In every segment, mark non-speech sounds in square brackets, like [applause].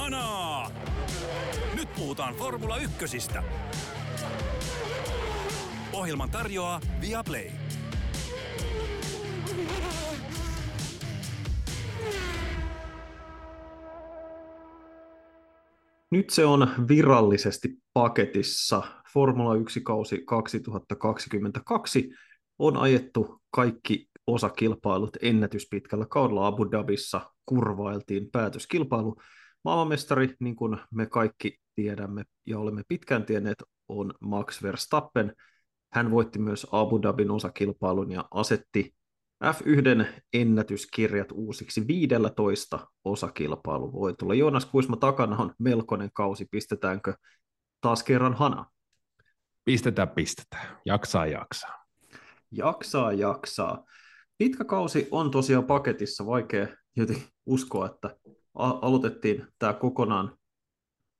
Kanaa! Nyt puhutaan Formula Ykkösistä. Ohjelman tarjoaa Viaplay. Nyt se on virallisesti paketissa. Formula 1-kausi 2022 on ajettu kaikki osakilpailut ennätyspitkällä kaudella Abu Dhabissa. Kurvailtiin päätöskilpailu. Maailmanmestari, niin kuin me kaikki tiedämme ja olemme pitkään tienneet, on Max Verstappen. Hän voitti myös Abu Dhabin osakilpailun ja asetti F1 ennätyskirjat uusiksi 15 osakilpailuvoitolla. Joonas Kuisma takana on melkoinen kausi. Pistetäänkö taas kerran hana? Pistetään, pistetään. Jaksaa, jaksaa. Jaksaa, jaksaa. Pitkä kausi on tosiaan paketissa. Vaikea joten uskoa, että aloitettiin tämä kokonaan,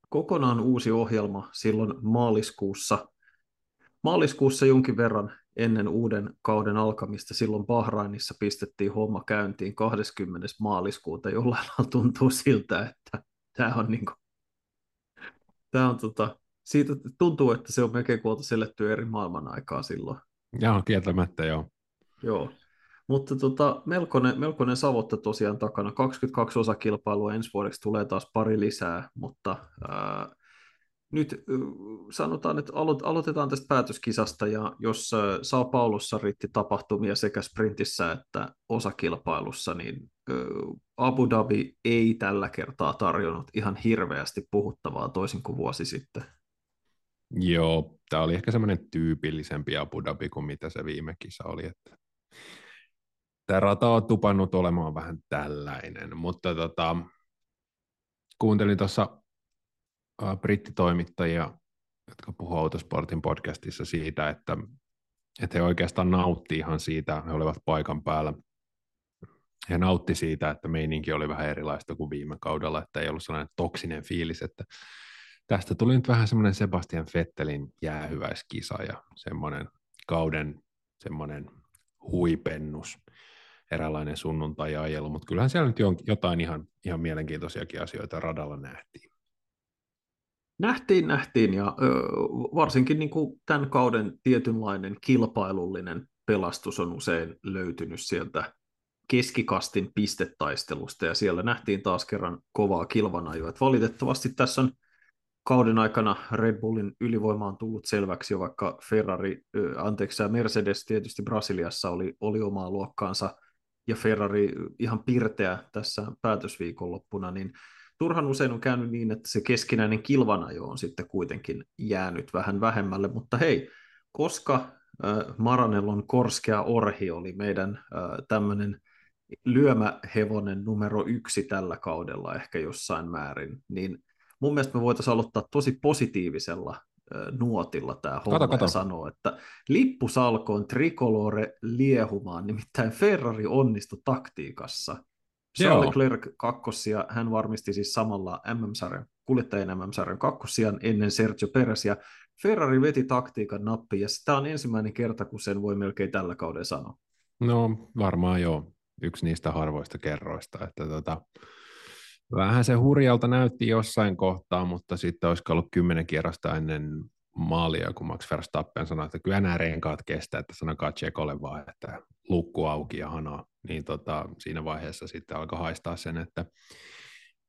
kokonaan uusi ohjelma silloin maaliskuussa. Maaliskuussa jonkin verran ennen uuden kauden alkamista silloin Bahrainissa pistettiin homma käyntiin 20. maaliskuuta, jollain tuntuu siltä, että tämä on, niin kuin, tämä on tota, siitä tuntuu, että se on melkein kuolta seletty eri maailman aikaa silloin. Joo, kieltämättä joo. Joo, mutta tota, melkoinen, melkoinen savotta tosiaan takana. 22 osakilpailua ensi vuodeksi tulee taas pari lisää, mutta ää, nyt sanotaan, että alo- aloitetaan tästä päätöskisasta, ja jos Sao Paulossa riitti tapahtumia sekä sprintissä että osakilpailussa, niin Abu Dhabi ei tällä kertaa tarjonnut ihan hirveästi puhuttavaa toisin kuin vuosi sitten. Joo, tämä oli ehkä semmoinen tyypillisempi Abu Dhabi kuin mitä se viime kisa oli, että tämä rata on tupannut olemaan vähän tällainen, mutta tota, kuuntelin tuossa brittitoimittajia, jotka puhuu Autosportin podcastissa siitä, että, että he oikeastaan nautti ihan siitä, he olivat paikan päällä. He nautti siitä, että meininki oli vähän erilaista kuin viime kaudella, että ei ollut sellainen toksinen fiilis, että tästä tuli nyt vähän semmoinen Sebastian Fettelin jäähyväiskisa ja semmoinen kauden semmoinen huipennus, eräänlainen sunnuntai-ajelu, mutta kyllähän siellä nyt jotain ihan, ihan mielenkiintoisiakin asioita radalla nähtiin. Nähtiin, nähtiin ja ö, varsinkin niin kuin tämän kauden tietynlainen kilpailullinen pelastus on usein löytynyt sieltä keskikastin pistetaistelusta ja siellä nähtiin taas kerran kovaa kilvanajoa. valitettavasti tässä on kauden aikana Red Bullin ylivoima on tullut selväksi jo, vaikka Ferrari, anteeksi, Mercedes tietysti Brasiliassa oli, oli omaa luokkaansa ja Ferrari ihan pirteä tässä päätösviikonloppuna, niin turhan usein on käynyt niin, että se keskinäinen kilvanajo on sitten kuitenkin jäänyt vähän vähemmälle, mutta hei, koska Maranellon korskea orhi oli meidän tämmöinen lyömähevonen numero yksi tällä kaudella ehkä jossain määrin, niin mun mielestä me voitaisiin aloittaa tosi positiivisella nuotilla tämä homma kato, kato. ja sanoa, että lippusalkoon trikolore liehumaan, nimittäin Ferrari onnistui taktiikassa – Charles Leclerc kakkosia, hän varmisti siis samalla MM-sarjan, kuljettajien MM-sarjan kakkosian ennen Sergio Perez, ja Ferrari veti taktiikan nappi, ja tämä on ensimmäinen kerta, kun sen voi melkein tällä kaudella sanoa. No varmaan joo, yksi niistä harvoista kerroista, että tota, vähän se hurjalta näytti jossain kohtaa, mutta sitten olisi ollut kymmenen kierrosta ennen maalia, kun Max Verstappen sanoi, että kyllä nämä renkaat kestää, että sanokaa Tsekolle vaan, että lukku auki ja hanaa niin tota, siinä vaiheessa sitten alkoi haistaa sen, että,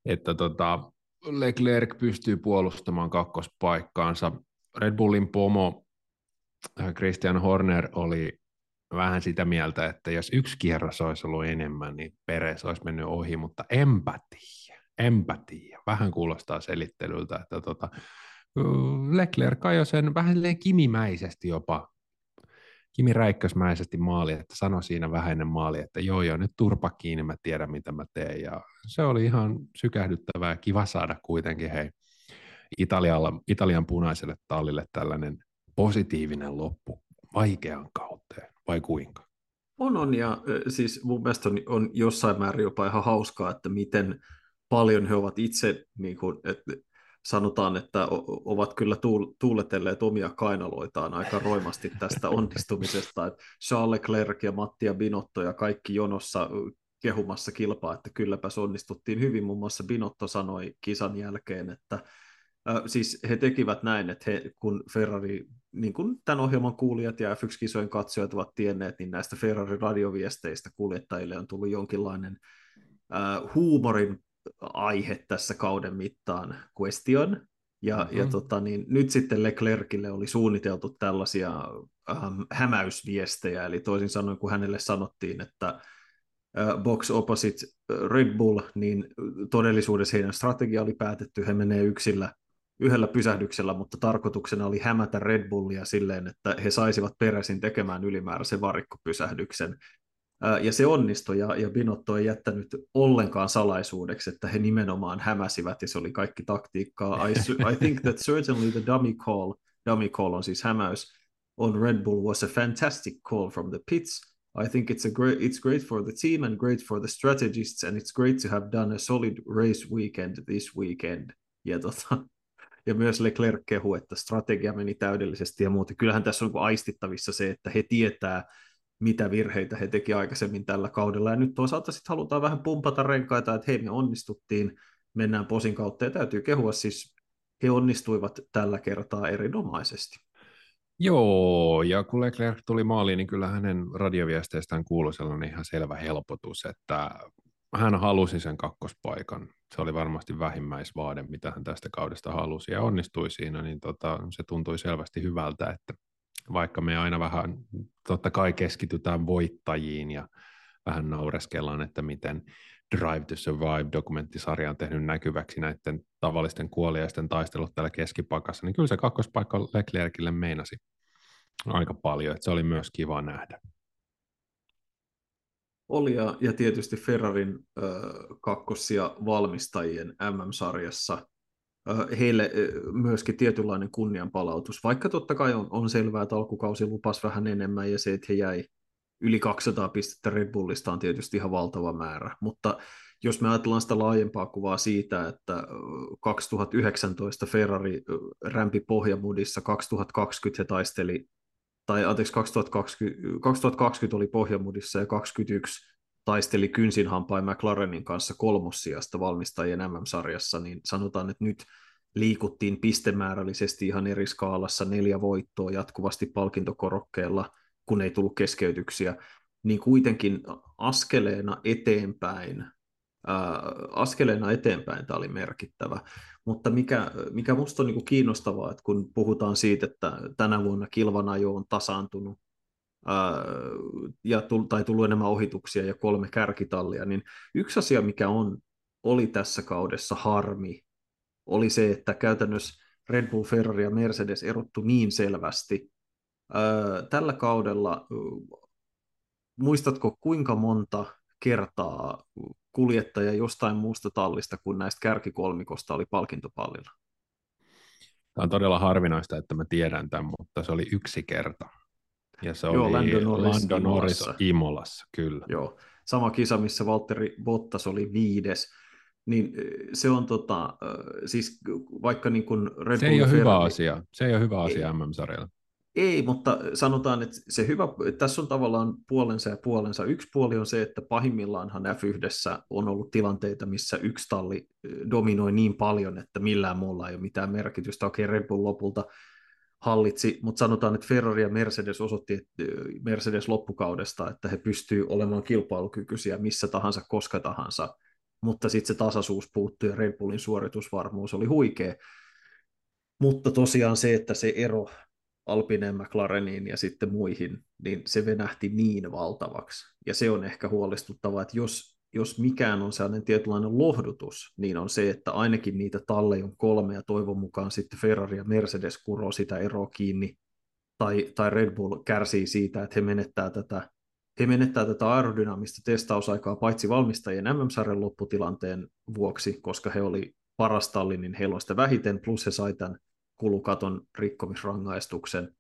että tota, Leclerc pystyy puolustamaan kakkospaikkaansa. Red Bullin pomo äh, Christian Horner oli vähän sitä mieltä, että jos yksi kierros olisi ollut enemmän, niin Peres olisi mennyt ohi, mutta empatia, empatia. Vähän kuulostaa selittelyltä, että tota, Leclerc ajoi sen vähän kimimäisesti jopa Kimi Räikkösmäisesti maali, että sanoi siinä vähän ennen maali, että joo joo, nyt turpa kiinni, mä tiedän mitä mä teen. Ja se oli ihan sykähdyttävää kiva saada kuitenkin hei Italialla, Italian punaiselle tallille tällainen positiivinen loppu vaikean kauteen, vai kuinka? On, on, ja siis mun mielestä on, on jossain määrin jopa ihan hauskaa, että miten paljon he ovat itse, niin kuin, että sanotaan, että ovat kyllä tuuletelleet omia kainaloitaan aika roimasti tästä [laughs] onnistumisesta. Että Charles Leclerc ja Mattia Binotto ja kaikki jonossa kehumassa kilpaa, että kylläpä onnistuttiin hyvin. Muun muassa Binotto sanoi kisan jälkeen, että äh, siis he tekivät näin, että he, kun Ferrari, niin kuin tämän ohjelman kuulijat ja F1-kisojen katsojat ovat tienneet, niin näistä Ferrari-radioviesteistä kuljettajille on tullut jonkinlainen äh, huumorin aihe tässä kauden mittaan question, ja, mm-hmm. ja tota, niin, nyt sitten Leclercille oli suunniteltu tällaisia ähm, hämäysviestejä, eli toisin sanoen kun hänelle sanottiin, että äh, box opposite Red Bull, niin todellisuudessa heidän strategia oli päätetty, he menee yksillä yhdellä pysähdyksellä, mutta tarkoituksena oli hämätä Red Bullia silleen, että he saisivat peräisin tekemään ylimääräisen varikkopysähdyksen, ja se onnistui, ja, ja Binotto ei jättänyt ollenkaan salaisuudeksi, että he nimenomaan hämäsivät, ja se oli kaikki taktiikkaa. I, I think that certainly the dummy call, dummy call on siis hämäys, on Red Bull was a fantastic call from the pits. I think it's, a great, it's great for the team and great for the strategists, and it's great to have done a solid race weekend this weekend. Ja, tota, ja myös Leclerc kehu, että strategia meni täydellisesti ja muuta. Kyllähän tässä on aistittavissa se, että he tietää, mitä virheitä he teki aikaisemmin tällä kaudella. Ja nyt toisaalta sitten halutaan vähän pumpata renkaita, että hei me onnistuttiin, mennään posin kautta ja täytyy kehua siis, he onnistuivat tällä kertaa erinomaisesti. Joo, ja kun Leclerc tuli maaliin, niin kyllä hänen radioviesteistään kuului sellainen ihan selvä helpotus, että hän halusi sen kakkospaikan. Se oli varmasti vähimmäisvaade, mitä hän tästä kaudesta halusi, ja onnistui siinä, niin tota, se tuntui selvästi hyvältä, että vaikka me aina vähän totta kai keskitytään voittajiin ja vähän naureskellaan, että miten Drive to Survive-dokumenttisarja on tehnyt näkyväksi näiden tavallisten kuoliaisten taistelut täällä keskipakassa, niin kyllä se kakkospaikka Leclercille meinasi aika paljon, että se oli myös kiva nähdä. Oli ja, ja tietysti Ferrarin äh, kakkosia valmistajien MM-sarjassa heille myöskin tietynlainen kunnianpalautus, vaikka totta kai on, on selvää, että alkukausi lupas vähän enemmän ja se, että he jäi yli 200 pistettä Red Bullista on tietysti ihan valtava määrä, mutta jos me ajatellaan sitä laajempaa kuvaa siitä, että 2019 Ferrari rämpi pohjamudissa, 2020 he taisteli, tai anteeksi, 2020, 2020 oli pohjamudissa ja 2021 taisteli kynsin hampain McLarenin kanssa kolmossijasta valmistajien MM-sarjassa, niin sanotaan, että nyt liikuttiin pistemäärällisesti ihan eri skaalassa, neljä voittoa jatkuvasti palkintokorokkeella, kun ei tullut keskeytyksiä, niin kuitenkin askeleena eteenpäin, ää, askeleena eteenpäin tämä oli merkittävä. Mutta mikä, mikä minusta on niin kiinnostavaa, että kun puhutaan siitä, että tänä vuonna kilvanajo on tasaantunut, ja tull, tai tullut enemmän ohituksia ja kolme kärkitallia, niin yksi asia, mikä on, oli tässä kaudessa harmi, oli se, että käytännössä Red Bull, Ferrari ja Mercedes erottu niin selvästi. Tällä kaudella, muistatko kuinka monta kertaa kuljettaja jostain muusta tallista kuin näistä kärkikolmikosta oli palkintopallilla? Tämä on todella harvinaista, että mä tiedän tämän, mutta se oli yksi kerta. Ja se Joo, oli Lando Norris, Lando Norris Imolassa. Imolassa, kyllä. Joo, sama kisa, missä Valtteri Bottas oli viides, niin se on tota, siis vaikka niin kuin Red Se Bull ei ole hyvä Ferrari- asia. Se ei ole hyvä Ei. asia MM-sarjalla. Ei, mutta sanotaan, että se hyvä, tässä on tavallaan puolensa ja puolensa. Yksi puoli on se, että pahimmillaanhan F1 on ollut tilanteita, missä yksi talli dominoi niin paljon, että millään muulla ei ole mitään merkitystä. Okei, Red Bull lopulta hallitsi, mutta sanotaan, että Ferrari ja Mercedes osoitti että Mercedes loppukaudesta, että he pystyvät olemaan kilpailukykyisiä missä tahansa, koska tahansa, mutta sitten se tasaisuus puuttui ja Red Bullin suoritusvarmuus oli huikea. Mutta tosiaan se, että se ero Alpineen, McLareniin ja sitten muihin, niin se venähti niin valtavaksi. Ja se on ehkä huolestuttavaa, että jos, jos mikään on sellainen tietynlainen lohdutus, niin on se, että ainakin niitä talleja on kolme ja toivon mukaan sitten Ferrari ja Mercedes kuroo sitä eroa kiinni, tai, tai Red Bull kärsii siitä, että he menettää tätä he menettää tätä aerodynaamista testausaikaa paitsi valmistajien MM-sarjan lopputilanteen vuoksi, koska he oli paras talli, niin heillä on sitä vähiten, plus he sai tämän kulukaton rikkomisrangaistuksen,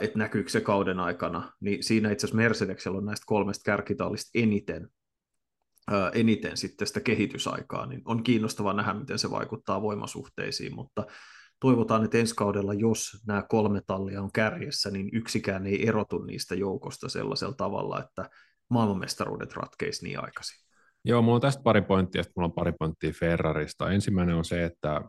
että näkyykö se kauden aikana, niin siinä itse asiassa Mercedeksellä on näistä kolmesta kärkitallista eniten, eniten sitten sitä kehitysaikaa, niin on kiinnostava nähdä, miten se vaikuttaa voimasuhteisiin, mutta toivotaan, että ensi kaudella, jos nämä kolme tallia on kärjessä, niin yksikään ei erotu niistä joukosta sellaisella tavalla, että maailmanmestaruudet ratkeisi niin aikaisin. Joo, mulla on tästä pari pointtia, sitten mulla on pari pointtia Ferrarista. Ensimmäinen on se, että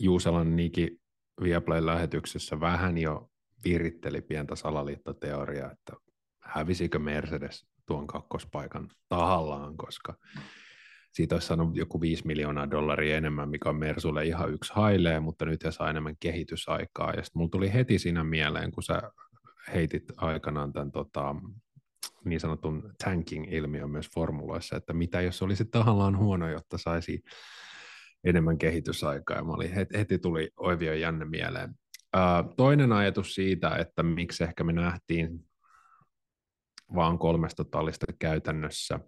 Juuselan Niki Viaplay lähetyksessä vähän jo viritteli pientä salaliittoteoriaa, että hävisikö Mercedes tuon kakkospaikan tahallaan, koska siitä olisi saanut joku 5 miljoonaa dollaria enemmän, mikä on Mersulle ihan yksi hailee, mutta nyt he saa enemmän kehitysaikaa. Ja sitten tuli heti siinä mieleen, kun sä heitit aikanaan tämän tota, niin sanotun tanking-ilmiön myös formuloissa, että mitä jos olisi tahallaan huono, jotta saisi enemmän kehitysaikaa. Ja mä olin, heti, heti tuli Oivio Janne mieleen. toinen ajatus siitä, että miksi ehkä me nähtiin vaan kolmesta tallista käytännössä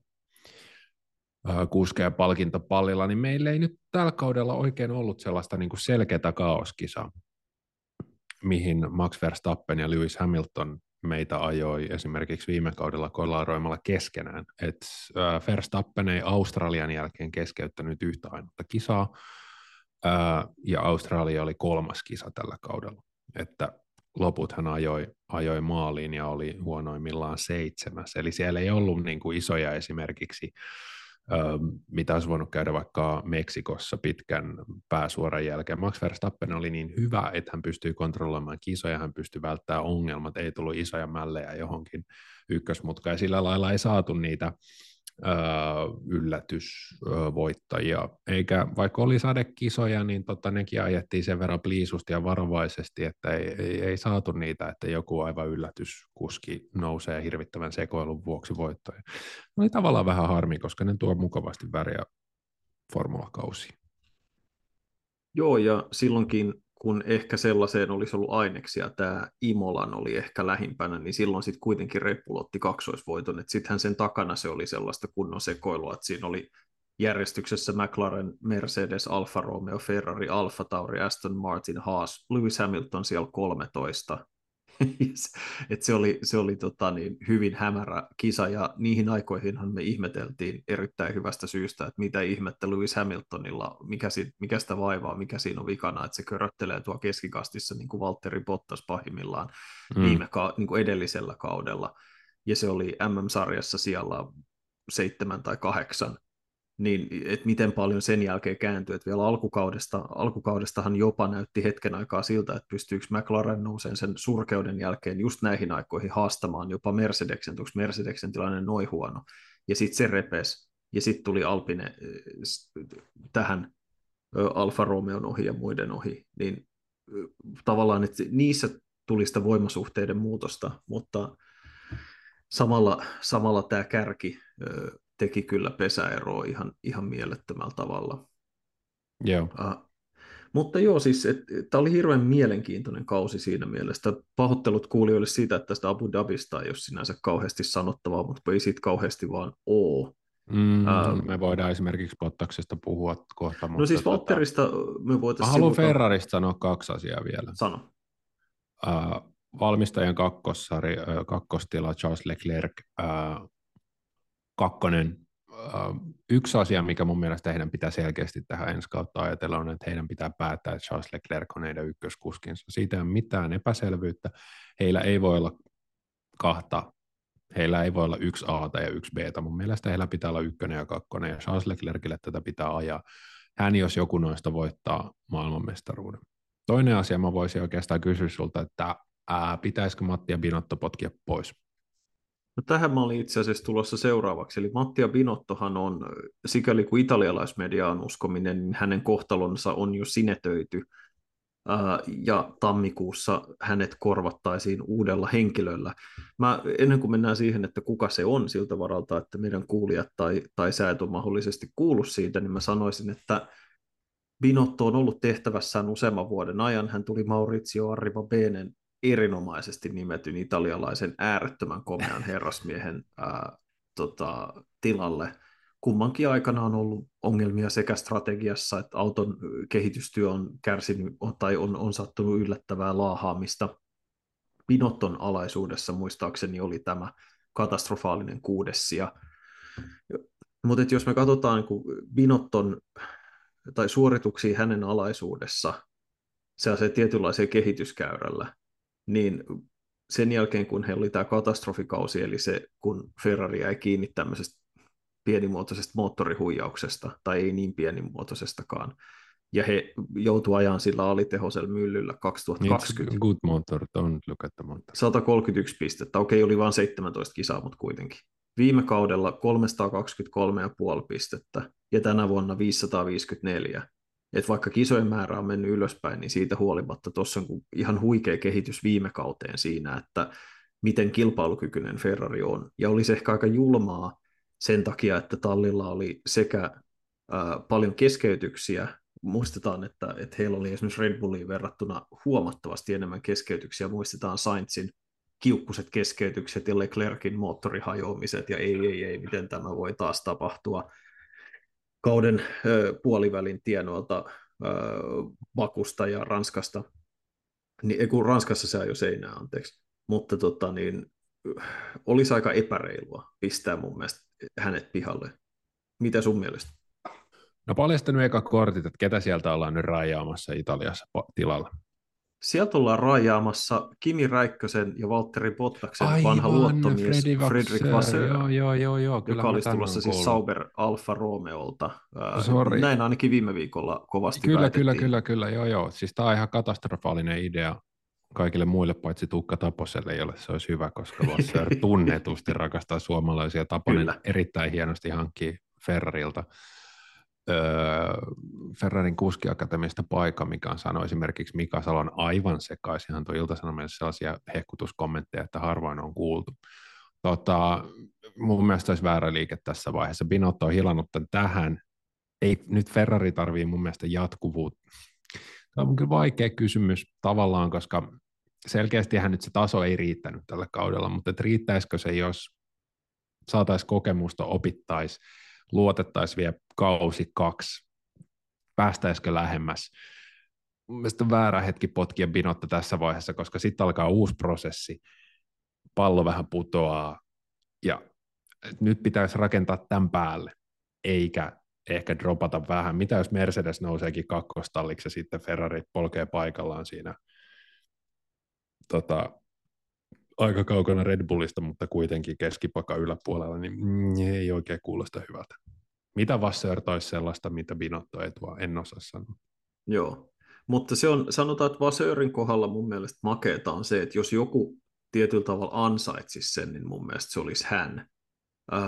kuskeja palkintopallilla, niin meillä ei nyt tällä kaudella oikein ollut sellaista niin kuin selkeätä kaoskisaa, mihin Max Verstappen ja Lewis Hamilton meitä ajoi esimerkiksi viime kaudella kolaroimalla keskenään. Et Verstappen ei Australian jälkeen keskeyttänyt yhtä ainutta kisaa, ja Australia oli kolmas kisa tällä kaudella. Että loput hän ajoi, ajoi maaliin ja oli huonoimmillaan seitsemäs. Eli siellä ei ollut niin kuin isoja esimerkiksi mitä olisi voinut käydä vaikka Meksikossa pitkän pääsuoran jälkeen. Max Verstappen oli niin hyvä, että hän pystyi kontrolloimaan kisoja, hän pystyi välttämään ongelmat, ei tullut isoja mällejä johonkin ykkösmutkaan, sillä lailla ei saatu niitä yllätysvoittajia. Eikä vaikka oli sadekisoja, niin tota, nekin ajettiin sen verran pliisusti ja varovaisesti, että ei, ei, ei saatu niitä, että joku aivan yllätyskuski nousee hirvittävän sekoilun vuoksi voittoja. Oli tavallaan vähän harmi, koska ne tuo mukavasti väriä formulakausiin. Joo, ja silloinkin kun ehkä sellaiseen olisi ollut aineksia, tämä Imolan oli ehkä lähimpänä, niin silloin sitten kuitenkin Red otti kaksoisvoiton, että sittenhän sen takana se oli sellaista kunnon sekoilua, että siinä oli järjestyksessä McLaren, Mercedes, Alfa Romeo, Ferrari, Alfa Tauri, Aston Martin, Haas, Lewis Hamilton siellä 13, et se oli, se oli tota niin, hyvin hämärä kisa, ja niihin aikoihinhan me ihmeteltiin erittäin hyvästä syystä, että mitä ihmettä Lewis Hamiltonilla, mikä, si, mikä sitä vaivaa, mikä siinä on vikana, että se köröttelee tuo keskikastissa niin kuin Valtteri Bottas pahimmillaan mm. viime ka, niin kuin edellisellä kaudella, ja se oli MM-sarjassa siellä seitsemän tai kahdeksan, niin että miten paljon sen jälkeen kääntyi, että vielä alkukaudesta, alkukaudestahan jopa näytti hetken aikaa siltä, että pystyykö McLaren nousemaan sen surkeuden jälkeen just näihin aikoihin haastamaan jopa Mercedeksen, onko Mercedeksen tilanne noin huono, ja sitten se repes, ja sitten tuli Alpine äh, tähän Alfa Romeon ohi ja muiden ohi, niin tavallaan, että niissä tuli sitä voimasuhteiden muutosta, mutta samalla, samalla tämä kärki teki kyllä pesäeroa ihan, ihan mielettömällä tavalla. Joo. Uh, mutta joo, siis tämä oli hirveän mielenkiintoinen kausi siinä mielessä. Pahoittelut kuulijoille siitä, että tästä Abu Dhabista ei ole sinänsä kauheasti sanottavaa, mutta ei siitä kauheasti vaan ole. Mm, uh, me voidaan esimerkiksi Bottaksesta puhua kohta. No mutta siis tota- Valtterista me voitaisiin... haluan sivuta... Ferrarista sanoa kaksi asiaa vielä. Sano. Uh, valmistajan kakkossari, uh, kakkostila Charles Leclerc uh, kakkonen. Yksi asia, mikä mun mielestä heidän pitää selkeästi tähän ensi kautta ajatella, on, että heidän pitää päättää, että Charles Leclerc on heidän ykköskuskinsa. Siitä ei ole mitään epäselvyyttä. Heillä ei voi olla kahta heillä ei voi olla yksi A ja yksi B. Mun mielestä heillä pitää olla ykkönen ja kakkonen, ja Charles Leclercille tätä pitää ajaa. Hän, jos joku noista voittaa maailmanmestaruuden. Toinen asia, mä voisin oikeastaan kysyä sulta, että ää, pitäisikö Mattia Binotto potkia pois? No tähän mä olin itse asiassa tulossa seuraavaksi, eli Mattia Binottohan on, sikäli kuin italialaismedia on uskominen, niin hänen kohtalonsa on jo sinetöity, ja tammikuussa hänet korvattaisiin uudella henkilöllä. Mä, ennen kuin mennään siihen, että kuka se on siltä varalta, että meidän kuulijat tai, tai sä et ole mahdollisesti kuullut siitä, niin mä sanoisin, että Binotto on ollut tehtävässään useamman vuoden ajan. Hän tuli Maurizio Arriva Benen erinomaisesti nimetyn italialaisen äärettömän komean herrasmiehen ää, tota, tilalle. Kummankin aikana on ollut ongelmia sekä strategiassa että auton kehitystyö on kärsinyt tai on, on sattunut yllättävää laahaamista. Pinotton alaisuudessa muistaakseni oli tämä katastrofaalinen kuudessia. Mutta jos me katsotaan niin Binotton tai suorituksia hänen alaisuudessa, se on se kehityskäyrällä, niin sen jälkeen, kun heillä oli tämä katastrofikausi, eli se, kun Ferrari jäi kiinni tämmöisestä pienimuotoisesta moottorihuijauksesta, tai ei niin pienimuotoisestakaan, ja he joutuivat ajan sillä alitehoisella myllyllä 2020. It's good motor, don't look at the motor. 131 pistettä, okei oli vain 17 kisaa, mutta kuitenkin. Viime kaudella 323,5 pistettä ja tänä vuonna 554. Et vaikka kisojen määrä on mennyt ylöspäin, niin siitä huolimatta tuossa on ihan huikea kehitys viime kauteen siinä, että miten kilpailukykyinen Ferrari on. Ja olisi ehkä aika julmaa sen takia, että tallilla oli sekä äh, paljon keskeytyksiä, muistetaan, että, että heillä oli esimerkiksi Red Bulliin verrattuna huomattavasti enemmän keskeytyksiä, muistetaan Sainzin kiukkuset keskeytykset ja Leclerkin moottorihajoamiset, ja ei, ei, ei, miten tämä voi taas tapahtua kauden puolivälin tienoilta Bakusta ja Ranskasta, niin, kun Ranskassa se jo seinää, anteeksi, mutta tota, niin, olisi aika epäreilua pistää mun mielestä hänet pihalle. Mitä sun mielestä? No paljastanut eka kortit, että ketä sieltä ollaan nyt rajaamassa Italiassa tilalla. Sieltä ollaan rajaamassa Kimi Räikkösen ja Valtteri Bottaksen Aivan, vanha luottomies Fredrik Vasseur, joo, joo, joo, joo, joka olisi tulossa siis Sauber Alfa Romeolta. Sorry. Näin ainakin viime viikolla kovasti Kyllä, väitettiin. kyllä, kyllä, kyllä, joo, joo. Siis tämä on ihan katastrofaalinen idea kaikille muille paitsi Tukka Taposelle, jolle se olisi hyvä, koska Vasseur [laughs] tunnetusti rakastaa suomalaisia. Taponen erittäin hienosti hankkii Ferrarilta Ferrarin kuskiakatemista paikka, mikä on sanoi esimerkiksi Mika Salon aivan sekaisin. Hän tuo iltasanomille sellaisia hehkutuskommentteja, että harvoin on kuultu. Tota, mun mielestä olisi väärä liike tässä vaiheessa. Binotto on hilannut tämän tähän. Ei, nyt Ferrari tarvii mun mielestä jatkuvuutta. Tämä on kyllä vaikea kysymys tavallaan, koska selkeästihän nyt se taso ei riittänyt tällä kaudella, mutta riittäisikö se, jos saataisiin kokemusta, opittaisi, luotettaisiin vielä kausi kaksi, päästäisikö lähemmäs. Mielestäni on väärä hetki potkia Binotta tässä vaiheessa, koska sitten alkaa uusi prosessi, pallo vähän putoaa, ja nyt pitäisi rakentaa tämän päälle, eikä ehkä dropata vähän. Mitä jos Mercedes nouseekin kakkostalliksi ja sitten Ferrari polkee paikallaan siinä tota, aika kaukana Red Bullista, mutta kuitenkin keskipaka yläpuolella, niin ei oikein kuulosta hyvältä. Mitä Vasseur toisi sellaista, mitä Binotto ei tuo, en osaa sanoa. Joo, mutta se on, sanotaan, että Vasseurin kohdalla mun mielestä makeeta on se, että jos joku tietyllä tavalla ansaitsisi sen, niin mun mielestä se olisi hän. Äh,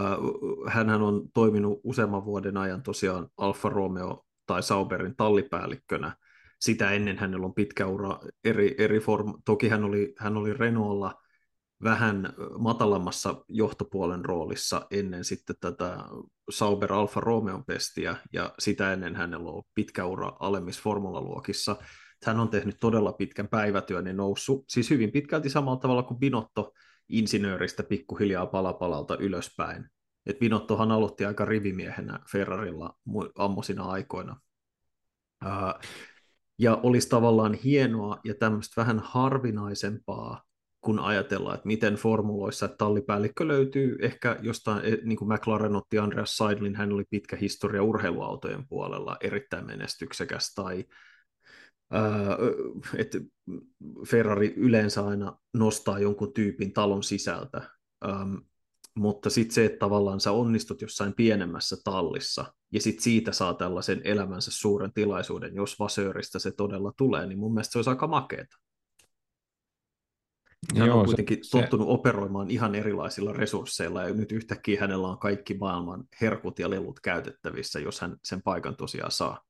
hänhän on toiminut useamman vuoden ajan tosiaan Alfa Romeo tai Sauberin tallipäällikkönä. Sitä ennen hänellä on pitkä ura eri, eri form. Toki hän oli, hän oli Renaultlla vähän matalammassa johtopuolen roolissa ennen sitten tätä Sauber Alfa Romeon pestiä, ja sitä ennen hänellä on pitkä ura alemmissa formulaluokissa. Hän on tehnyt todella pitkän päivätyön ja noussut siis hyvin pitkälti samalla tavalla kuin Binotto insinööristä pikkuhiljaa palapalalta ylöspäin. Et Binottohan aloitti aika rivimiehenä Ferrarilla ammoisina aikoina. ja olisi tavallaan hienoa ja tämmöistä vähän harvinaisempaa kun ajatellaan, että miten formuloissa että tallipäällikkö löytyy ehkä jostain, eh, niin kuin McLaren otti Andreas Seidlin, hän oli pitkä historia urheiluautojen puolella, erittäin menestyksekäs, tai että Ferrari yleensä aina nostaa jonkun tyypin talon sisältä, mutta sitten se, että tavallaan sä onnistut jossain pienemmässä tallissa, ja sitten siitä saa tällaisen elämänsä suuren tilaisuuden, jos Vasööristä se todella tulee, niin mun mielestä se olisi aika makeeta. Hän Joo, on kuitenkin se, tottunut se... operoimaan ihan erilaisilla resursseilla, ja nyt yhtäkkiä hänellä on kaikki maailman herkut ja lelut käytettävissä, jos hän sen paikan tosiaan saa.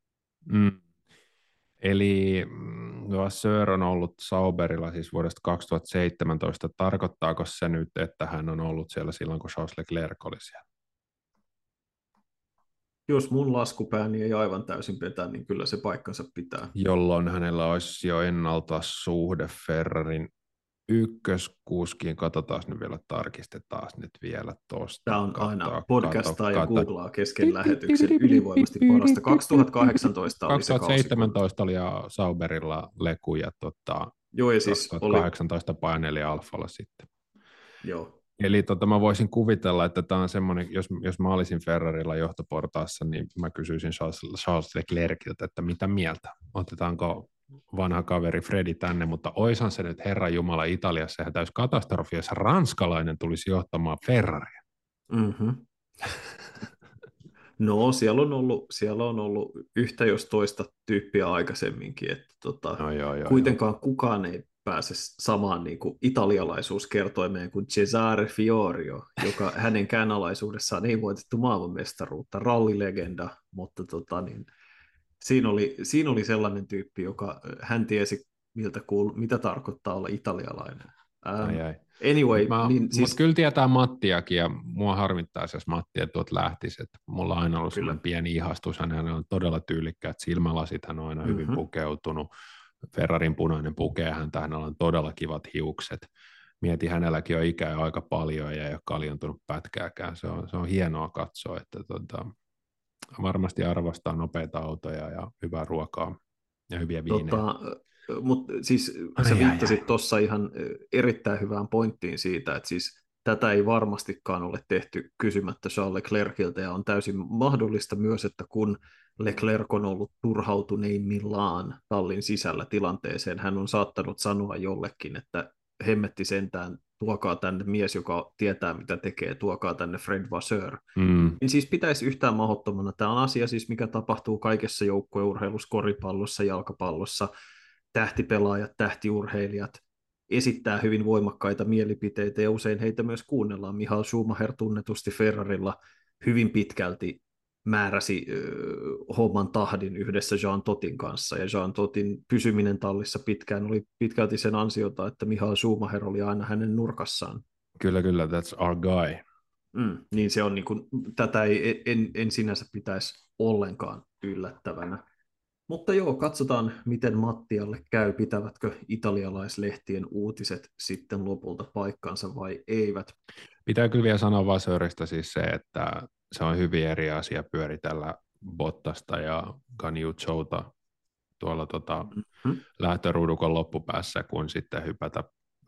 Mm. Eli Vasseur mm, on ollut Sauberilla siis vuodesta 2017. Tarkoittaako se nyt, että hän on ollut siellä silloin, kun Charles Leclerc oli siellä? Jos mun laskupääni ei aivan täysin petä, niin kyllä se paikkansa pitää. Jolloin hänellä olisi jo ennalta suhde Ferrarin ykköskuskiin, katsotaan nyt vielä, tarkistetaan nyt vielä tuosta. Tämä on aina podcastaa ja googlaa kesken lähetyksen ylivoimasti parasta. 2018 oli 2017 oli ja Sauberilla Leku ja tota, Joo, ja siis 2018 oli... paineli Alfalla sitten. Joo. Eli tota, mä voisin kuvitella, että tämä on semmoinen, jos, jos mä olisin Ferrarilla johtoportaassa, niin mä kysyisin Charles, Charles Leclerciltä, että mitä mieltä? Otetaanko vanha kaveri Fredi tänne, mutta oishan se nyt Herran Jumala Italiassa ja täys katastrofi, jos ranskalainen tulisi johtamaan Ferraria. Mm-hmm. No, siellä on, ollut, siellä on ollut yhtä jos toista tyyppiä aikaisemminkin, että tota, no, joo, joo, kuitenkaan joo. kukaan ei pääse samaan niin kuin italialaisuuskertoimeen kuin Cesare Fiorio, joka hänen käänalaisuudessaan ei voitettu maailmanmestaruutta, rallilegenda, mutta tota, niin, siinä, oli, siinä oli sellainen tyyppi, joka hän tiesi, miltä kuul, mitä tarkoittaa olla italialainen. Ähm, ai, ai. Anyway, mä, niin siis... kyllä tietää Mattiakin, ja mua harmittaa, jos Matti tuot lähtisi, että mulla on aina ollut kyllä. pieni ihastus, hän on todella tyylikkäät silmälasit, hän on aina mm-hmm. hyvin pukeutunut, Ferrarin punainen pukee häntä, hänellä on todella kivat hiukset, mieti hänelläkin on ikää aika paljon ja ei ole kaljontunut pätkääkään, se on, se on hienoa katsoa, että tota, varmasti arvostaa nopeita autoja ja hyvää ruokaa ja hyviä viinejä. Tota, mutta siis ai, sä viittasit tuossa ihan erittäin hyvään pointtiin siitä, että siis tätä ei varmastikaan ole tehty kysymättä Charles Leclerciltä, ja on täysin mahdollista myös, että kun Leclerc on ollut turhautuneimmillaan tallin sisällä tilanteeseen, hän on saattanut sanoa jollekin, että hemmetti sentään, tuokaa tänne mies, joka tietää mitä tekee, tuokaa tänne Fred Vasseur. Mm. Niin siis pitäisi yhtään mahdottomana. Tämä on asia siis, mikä tapahtuu kaikessa joukkueurheilussa, koripallossa, jalkapallossa, tähtipelaajat, tähtiurheilijat esittää hyvin voimakkaita mielipiteitä ja usein heitä myös kuunnellaan. Mihail Schumacher tunnetusti Ferrarilla hyvin pitkälti määräsi homman tahdin yhdessä Jean Totin kanssa, ja Jean Totin pysyminen tallissa pitkään oli pitkälti sen ansiota, että Mihail Schumacher oli aina hänen nurkassaan. Kyllä, kyllä, that's our guy. Mm, niin se on niin kuin, tätä ei, en, en sinänsä pitäisi ollenkaan yllättävänä. Mutta joo, katsotaan, miten Mattialle käy, pitävätkö italialaislehtien uutiset sitten lopulta paikkansa vai eivät. Pitää kyllä vielä sanoa Vasöristä siis se, että se on hyvin eri asia pyöritellä Bottasta ja Ganyu Chouta tuolla tota mm-hmm. lähtöruudukon loppupäässä, kun sitten hypätä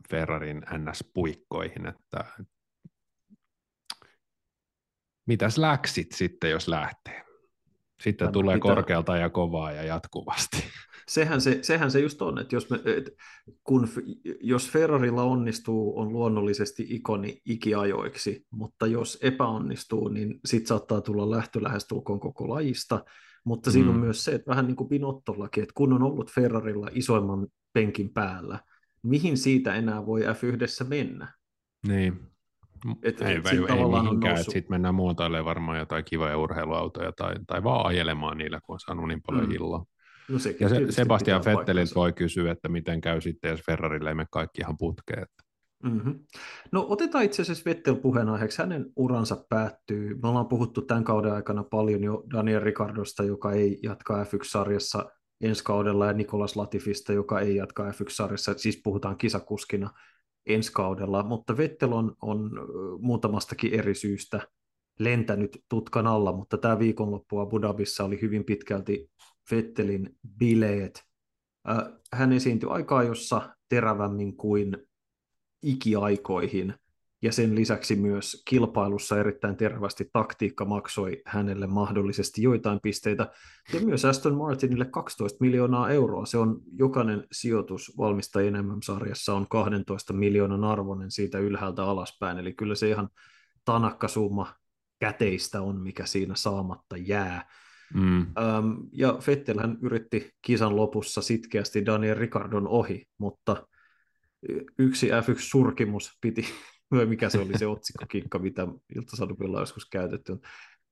Ferrarin NS-puikkoihin, että mitäs läksit sitten, jos lähtee? Sitten Tämä tulee pitää... korkealta ja kovaa ja jatkuvasti. Sehän se, sehän se just on, että jos, me, et, kun, jos Ferrarilla onnistuu, on luonnollisesti ikoni ikiajoiksi, mutta jos epäonnistuu, niin sitten saattaa tulla lähtö lähestulkoon koko lajista, mutta mm. siinä on myös se, että vähän niin kuin Pinottollakin, että kun on ollut Ferrarilla isoimman penkin päällä, mihin siitä enää voi F1 mennä? Niin, et, ei et ei mihinkään, että sitten mennään muotoilemaan varmaan jotain kivoja urheiluautoja tai, tai vaan ajelemaan niillä, kun on saanut niin paljon mm. hilloa. No ja se, Sebastian Vetteliltä voi kysyä, että miten käy sitten, jos Ferrarille ei mene kaikki ihan putkeen. Mm-hmm. No otetaan itse asiassa Vettel puheenaiheeksi. Hänen uransa päättyy. Me ollaan puhuttu tämän kauden aikana paljon jo Daniel Ricardosta, joka ei jatka F1-sarjassa ensi kaudella, ja Nikolas Latifista, joka ei jatka F1-sarjassa. Siis puhutaan kisakuskina ensi kaudella, mutta Vettel on, on muutamastakin eri syystä lentänyt tutkan alla, mutta tämä viikonloppu Abu Dhabissa oli hyvin pitkälti Vettelin bileet. Hän esiintyi aikaa, jossa terävämmin kuin ikiaikoihin, ja sen lisäksi myös kilpailussa erittäin terävästi taktiikka maksoi hänelle mahdollisesti joitain pisteitä, ja myös Aston Martinille 12 miljoonaa euroa. Se on jokainen sijoitus valmistajien MM-sarjassa on 12 miljoonan arvoinen siitä ylhäältä alaspäin, eli kyllä se ihan tanakka summa käteistä on, mikä siinä saamatta jää. Mm. Öm, ja Vettel hän yritti kisan lopussa sitkeästi Daniel Ricardon ohi, mutta yksi F1-surkimus piti [laughs] mikä se oli se otsikkokikka, mitä Ilta-Sadupilla joskus käytetty.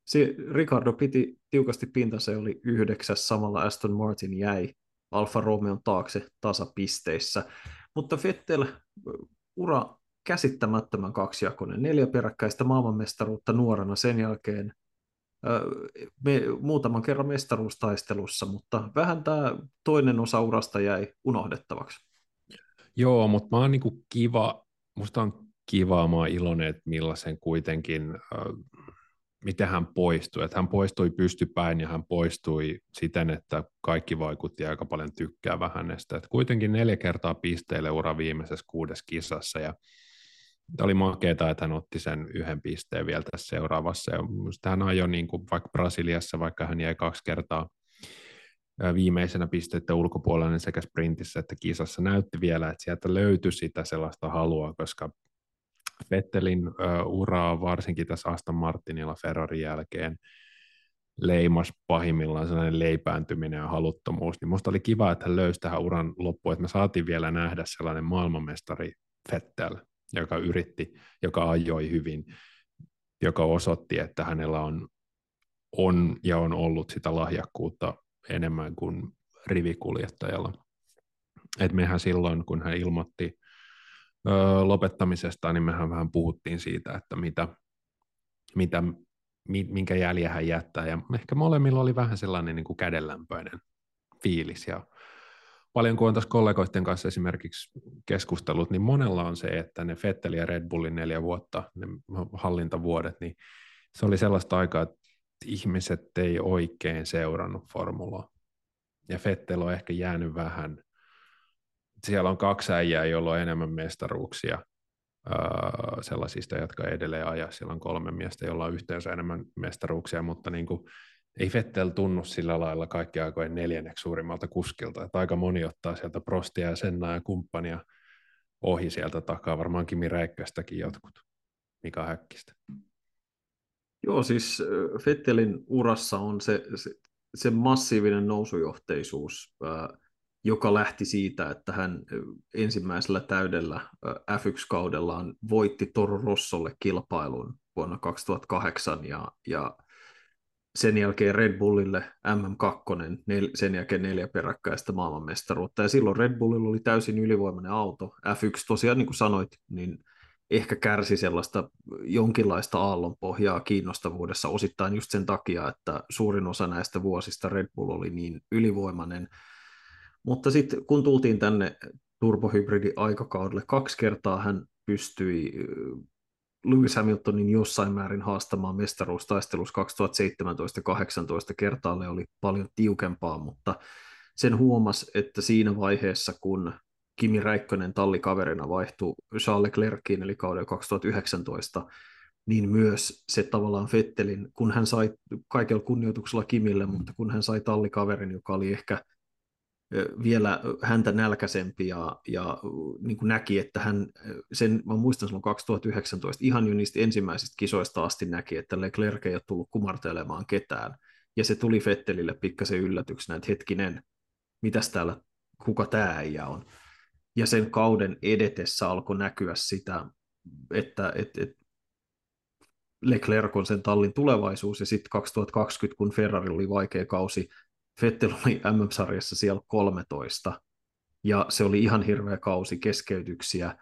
Se, Ricardo piti tiukasti pintansa ja oli yhdeksäs, samalla Aston Martin jäi Alfa Romeon taakse tasapisteissä. Mutta Vettel ura käsittämättömän kaksijakoinen, neljä peräkkäistä maailmanmestaruutta nuorena sen jälkeen me, muutaman kerran mestaruustaistelussa, mutta vähän tämä toinen osa urasta jäi unohdettavaksi. Joo, mutta mä oon niinku kiva, musta on kivaa, mä oon iloinen, että millaisen kuitenkin, äh, miten hän poistui. Että hän poistui pystypäin ja hän poistui siten, että kaikki vaikutti aika paljon tykkäävän hänestä. Että kuitenkin neljä kertaa pisteille ura viimeisessä kuudes kisassa ja oli makeeta, että hän otti sen yhden pisteen vielä tässä seuraavassa. Ja hän ajoi niin kuin vaikka Brasiliassa, vaikka hän jäi kaksi kertaa viimeisenä pisteiden ulkopuolella sekä sprintissä että kisassa näytti vielä, että sieltä löytyi sitä sellaista halua, koska Vettelin uraa varsinkin tässä Aston Martinilla Ferrarin jälkeen leimas pahimmillaan sellainen leipääntyminen ja haluttomuus, niin musta oli kiva, että hän löysi tähän uran loppuun, että me saatiin vielä nähdä sellainen maailmanmestari Vettel, joka yritti, joka ajoi hyvin, joka osoitti, että hänellä on, on ja on ollut sitä lahjakkuutta enemmän kuin rivikuljettajalla. Et mehän silloin, kun hän ilmoitti ö, lopettamisesta, niin mehän vähän puhuttiin siitä, että mitä, mitä, minkä jäljen hän jättää, ja ehkä molemmilla oli vähän sellainen niin kuin kädenlämpöinen fiilis, ja paljon kun on tässä kollegoiden kanssa esimerkiksi keskustellut, niin monella on se, että ne Fettel ja Red Bullin neljä vuotta, ne hallintavuodet, niin se oli sellaista aikaa, että ihmiset ei oikein seurannut formulaa. Ja Fettel on ehkä jäänyt vähän. Siellä on kaksi äijää, joilla on enemmän mestaruuksia sellaisista, jotka edelleen ajaa. Siellä on kolme miestä, joilla on yhteensä enemmän mestaruuksia, mutta niin kuin, ei Fettel tunnu sillä lailla kaikki aikojen neljänneksi suurimmalta kuskilta. Että aika moni ottaa sieltä Prostia ja Senna ja kumppania ohi sieltä takaa, varmaan Kimi Räikköstäkin jotkut, Mika Häkkistä. Joo, siis Fettelin urassa on se, se, se massiivinen nousujohteisuus, joka lähti siitä, että hän ensimmäisellä täydellä F1-kaudellaan voitti Toro Rossolle kilpailun vuonna 2008 ja, ja sen jälkeen Red Bullille MM2, nel, sen jälkeen neljä peräkkäistä maailmanmestaruutta. Ja silloin Red Bullilla oli täysin ylivoimainen auto. F1 tosiaan, niin kuin sanoit, niin ehkä kärsi sellaista jonkinlaista aallonpohjaa kiinnostavuudessa osittain just sen takia, että suurin osa näistä vuosista Red Bull oli niin ylivoimainen. Mutta sitten kun tultiin tänne turbohybridi-aikakaudelle, kaksi kertaa hän pystyi Lewis Hamiltonin jossain määrin haastamaan mestaruustaistelussa 2017 ja 2018 kertaalle oli paljon tiukempaa, mutta sen huomas, että siinä vaiheessa, kun Kimi Räikkönen tallikaverina vaihtui Charles Leclerciin, eli kauden 2019, niin myös se tavallaan Fettelin, kun hän sai kaikella kunnioituksella Kimille, mutta kun hän sai tallikaverin, joka oli ehkä vielä häntä nälkäisempi ja, ja niin kuin näki, että hän, sen, mä muistan silloin 2019, ihan jo niistä ensimmäisistä kisoista asti näki, että Leclerc ei ole tullut kumartelemaan ketään. Ja se tuli Fettelille pikkasen yllätyksenä, että hetkinen, mitäs täällä, kuka tämä äijä on. Ja sen kauden edetessä alkoi näkyä sitä, että et, et Leclerc on sen tallin tulevaisuus, ja sitten 2020, kun Ferrari oli vaikea kausi, Vettel oli MM-sarjassa siellä 13, ja se oli ihan hirveä kausi keskeytyksiä,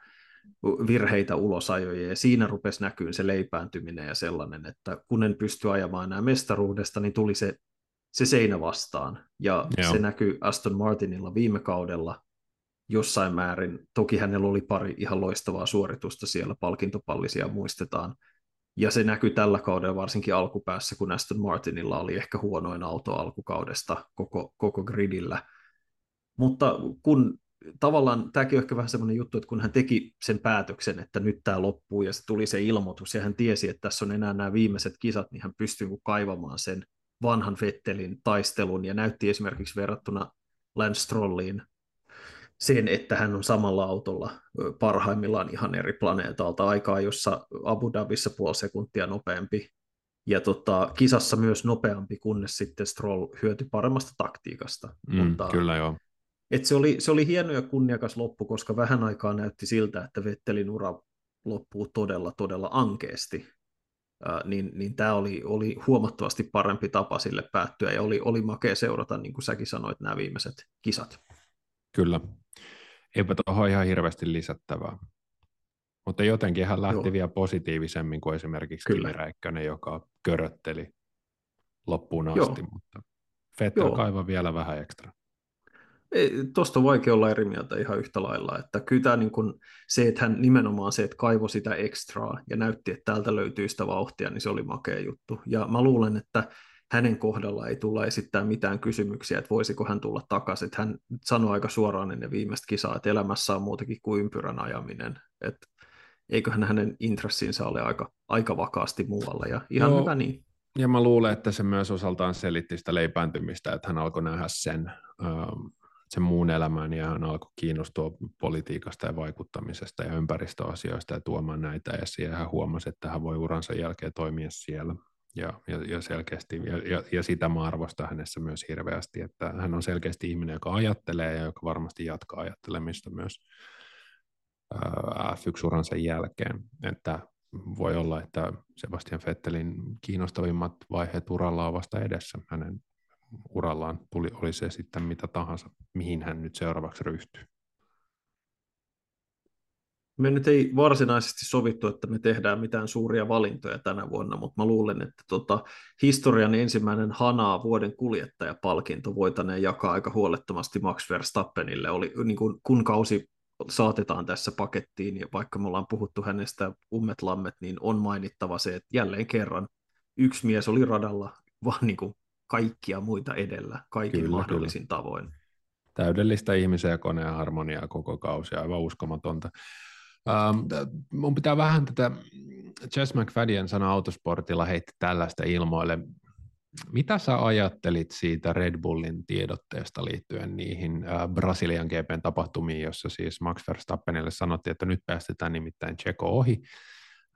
virheitä ulosajoja, ja siinä rupesi näkyyn se leipääntyminen ja sellainen, että kun en pysty ajamaan enää mestaruudesta, niin tuli se, se seinä vastaan, ja Joo. se näkyy Aston Martinilla viime kaudella jossain määrin. Toki hänellä oli pari ihan loistavaa suoritusta siellä, palkintopallisia muistetaan, ja se näkyy tällä kaudella varsinkin alkupäässä, kun Aston Martinilla oli ehkä huonoin auto alkukaudesta koko, koko gridillä. Mutta kun tavallaan tämäkin on ehkä vähän semmoinen juttu, että kun hän teki sen päätöksen, että nyt tämä loppuu ja se tuli se ilmoitus ja hän tiesi, että tässä on enää nämä viimeiset kisat, niin hän pystyi kaivamaan sen vanhan Vettelin taistelun ja näytti esimerkiksi verrattuna Lance Strolliin sen, että hän on samalla autolla parhaimmillaan ihan eri planeetalta aikaa, jossa Abu Dhabissa puoli sekuntia nopeampi ja tota, kisassa myös nopeampi, kunnes sitten Stroll hyötyi paremmasta taktiikasta. Mm, Mutta, kyllä joo. Et se, oli, se oli hieno ja kunniakas loppu, koska vähän aikaa näytti siltä, että Vettelin ura loppuu todella, todella ankeesti. Äh, niin, niin tämä oli, oli huomattavasti parempi tapa sille päättyä, ja oli, oli makea seurata, niin kuin säkin sanoit, nämä viimeiset kisat. Kyllä, eipä tuohon ihan hirveästi lisättävää. Mutta jotenkin hän lähti Joo. vielä positiivisemmin kuin esimerkiksi Kyllä. Kimi Räikkönen, joka körötteli loppuun asti, Joo. mutta Vettel kaivaa vielä vähän ekstra. Tuosta on vaikea olla eri mieltä ihan yhtä lailla, että kyllä tämä niin kun, se, että hän nimenomaan se, että kaivo sitä ekstraa ja näytti, että täältä löytyy sitä vauhtia, niin se oli makea juttu. Ja mä luulen, että hänen kohdalla ei tulla esittää mitään kysymyksiä, että voisiko hän tulla takaisin. Että hän sanoi aika suoraan ennen viimeistä kisaa, että elämässä on muutakin kuin ympyrän ajaminen. Että eiköhän hänen intressinsä ole aika, aika vakaasti muualla ja ihan Joo. hyvä niin. Ja mä luulen, että se myös osaltaan selitti sitä leipääntymistä, että hän alkoi nähdä sen, sen muun elämän ja hän alkoi kiinnostua politiikasta ja vaikuttamisesta ja ympäristöasioista ja tuomaan näitä. Ja hän huomasi, että hän voi uransa jälkeen toimia siellä. Ja, ja, ja selkeästi, ja, ja, ja sitä mä arvostan hänessä myös hirveästi, että hän on selkeästi ihminen, joka ajattelee ja joka varmasti jatkaa ajattelemista myös F1-uransa jälkeen. Että voi olla, että Sebastian Vettelin kiinnostavimmat vaiheet uralla on vasta edessä. Hänen urallaan tuli, oli se sitten mitä tahansa, mihin hän nyt seuraavaksi ryhtyy. Me nyt ei varsinaisesti sovittu, että me tehdään mitään suuria valintoja tänä vuonna, mutta mä luulen, että tota, historian ensimmäinen Hanaa vuoden kuljettajapalkinto voitaneen jakaa aika huolettomasti Max Verstappenille. Oli, niin kun, kun kausi saatetaan tässä pakettiin, ja vaikka me ollaan puhuttu hänestä ummet lammet, niin on mainittava se, että jälleen kerran yksi mies oli radalla vaan niin kuin kaikkia muita edellä, kaikin kyllä, mahdollisin kyllä. tavoin. Täydellistä ihmisen ja koneen harmoniaa koko kausi, aivan uskomatonta. Um, mun pitää vähän tätä, Jess McFadden sana autosportilla heitti tällaista ilmoille. Mitä sä ajattelit siitä Red Bullin tiedotteesta liittyen niihin äh, Brasilian GPn tapahtumiin, jossa siis Max Verstappenille sanottiin, että nyt päästetään nimittäin Checo ohi,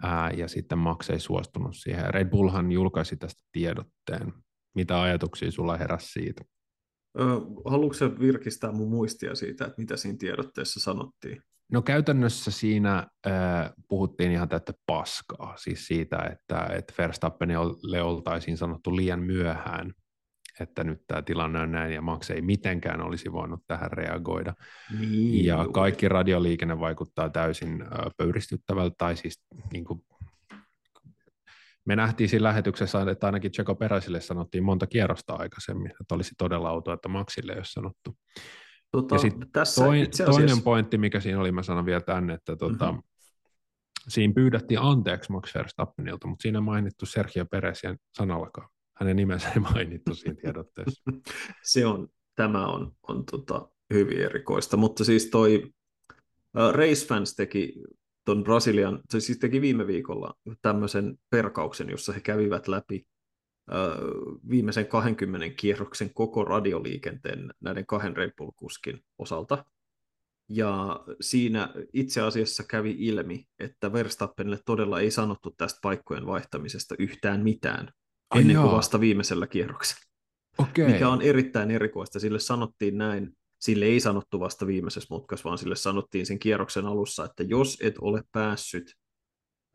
äh, ja sitten Max ei suostunut siihen. Red Bullhan julkaisi tästä tiedotteen. Mitä ajatuksia sulla heräsi siitä? Haluatko virkistää mun muistia siitä, että mitä siinä tiedotteessa sanottiin? No käytännössä siinä äh, puhuttiin ihan tätä paskaa, siis siitä, että, että Verstappenille oltaisiin sanottu liian myöhään, että nyt tämä tilanne on näin, ja Max ei mitenkään olisi voinut tähän reagoida. Niin, ja kaikki radioliikenne vaikuttaa täysin äh, pöyristyttävältä, tai siis niin kuin, me nähtiin siinä lähetyksessä, että ainakin Tseko Peräsille sanottiin monta kierrosta aikaisemmin, että olisi todella auto, että Maxille ei ole sanottu. Tota, ja sitten toin, asiassa... toinen pointti, mikä siinä oli, mä sanon vielä tänne, että tota, mm-hmm. siinä pyydettiin anteeksi Max Verstappenilta, mutta siinä mainittu Sergio Perezien sanallakaan. Hänen nimensä ei mainittu siinä tiedotteessa. [laughs] Se on, tämä on, on tota, hyvin erikoista, mutta siis toi uh, Race Fans teki ton Brasilian, se siis teki viime viikolla tämmöisen perkauksen, jossa he kävivät läpi viimeisen 20 kierroksen koko radioliikenteen näiden kahden Red Bull-kuskin osalta. Ja siinä itse asiassa kävi ilmi, että Verstappenille todella ei sanottu tästä paikkojen vaihtamisesta yhtään mitään Ai ennen kuin vasta viimeisellä kierroksella. Okay. Mikä on erittäin erikoista. Sille sanottiin näin, sille ei sanottu vasta viimeisessä mutkassa, vaan sille sanottiin sen kierroksen alussa, että jos et ole päässyt,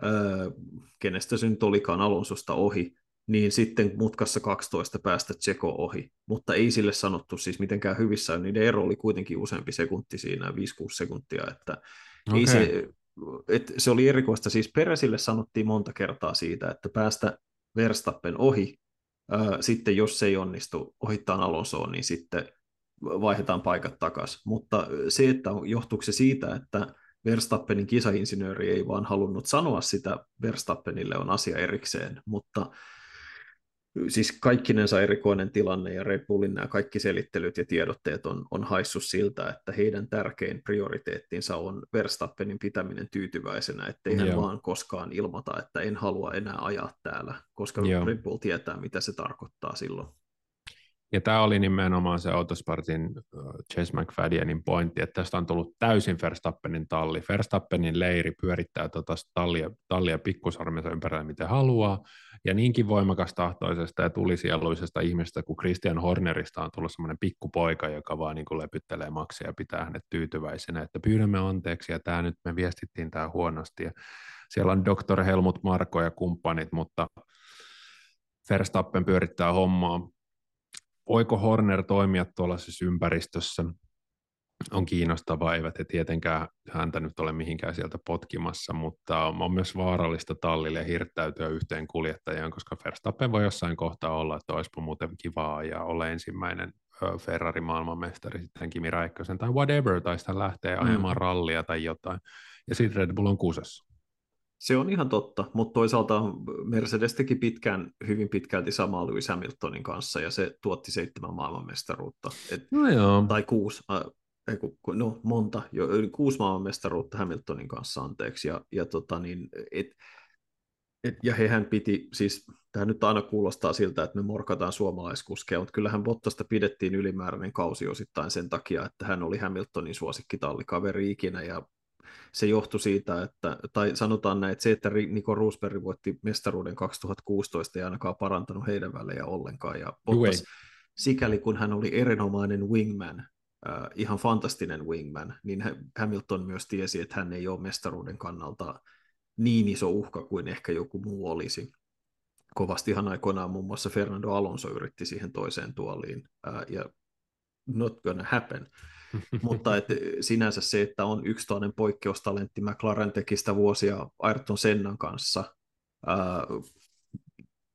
öö, kenestä se nyt olikaan Alonsosta ohi, niin sitten mutkassa 12 päästä Tseko ohi, mutta ei sille sanottu siis mitenkään hyvissä, niiden ero oli kuitenkin useampi sekunti siinä, 5-6 sekuntia, että okay. ei se, et se oli erikoista, siis Peresille sanottiin monta kertaa siitä, että päästä Verstappen ohi, sitten jos se ei onnistu ohittaa Alonsoon, niin sitten vaihdetaan paikat takaisin, mutta se, että johtuuko se siitä, että Verstappenin kisainsinööri ei vaan halunnut sanoa sitä Verstappenille on asia erikseen, mutta siis kaikkinensa erikoinen tilanne ja Red Bullin nämä kaikki selittelyt ja tiedotteet on, on haissut siltä, että heidän tärkein prioriteettinsa on Verstappenin pitäminen tyytyväisenä, ettei hän Joo. vaan koskaan ilmoita, että en halua enää ajaa täällä, koska Joo. Red Bull tietää, mitä se tarkoittaa silloin. Ja tämä oli nimenomaan se Autospartin Chase McFaddenin pointti, että tästä on tullut täysin Verstappenin talli. Verstappenin leiri pyörittää tuota tallia, tallia pikkusarmensa ympärillä miten haluaa, ja niinkin voimakas tahtoisesta ja tulisieluisesta ihmisestä kuin Christian Hornerista on tullut semmoinen pikkupoika, joka vaan niin kuin lepyttelee maksia ja pitää hänet tyytyväisenä, että pyydämme anteeksi, ja tämä nyt me viestittiin tämä huonosti, ja siellä on Dr. Helmut Marko ja kumppanit, mutta Verstappen pyörittää hommaa, voiko Horner toimia tuollaisessa ympäristössä, on kiinnostavaa, eivät he tietenkään häntä nyt ole mihinkään sieltä potkimassa, mutta on myös vaarallista tallille hirttäytyä yhteen kuljettajaan, koska Verstappen voi jossain kohtaa olla, että olisipa muuten kivaa ja olla ensimmäinen Ferrari maailmanmestari sitten Kimi Räikkösen tai whatever, tai sitten lähtee ajamaan mm. rallia tai jotain, ja sitten Red Bull on kusessa. Se on ihan totta, mutta toisaalta Mercedes teki pitkään, hyvin pitkälti samaa Lewis Hamiltonin kanssa, ja se tuotti seitsemän maailmanmestaruutta. Et, no joo. Tai kuusi, äh, no monta, jo, kuusi maailmanmestaruutta Hamiltonin kanssa, anteeksi. Ja, ja tota niin, et, Et, ja hehän piti, siis tämä nyt aina kuulostaa siltä, että me morkataan suomalaiskuskeja, mutta kyllähän Bottasta pidettiin ylimääräinen kausi osittain sen takia, että hän oli Hamiltonin suosikkitallikaveri ikinä, ja se johtui siitä, että, tai sanotaan näin, että se, että Niko Roosberg voitti mestaruuden 2016 ei ainakaan parantanut heidän välejä ollenkaan, ja Bottas, sikäli kun hän oli erinomainen wingman, äh, ihan fantastinen wingman, niin Hamilton myös tiesi, että hän ei ole mestaruuden kannalta niin iso uhka kuin ehkä joku muu olisi. Kovastihan aikoinaan muun muassa Fernando Alonso yritti siihen toiseen tuoliin, ää, ja not gonna happen. [laughs] Mutta et sinänsä se, että on yksi toinen poikkeustalentti, McLaren teki sitä vuosia Ayrton Sennan kanssa, ää,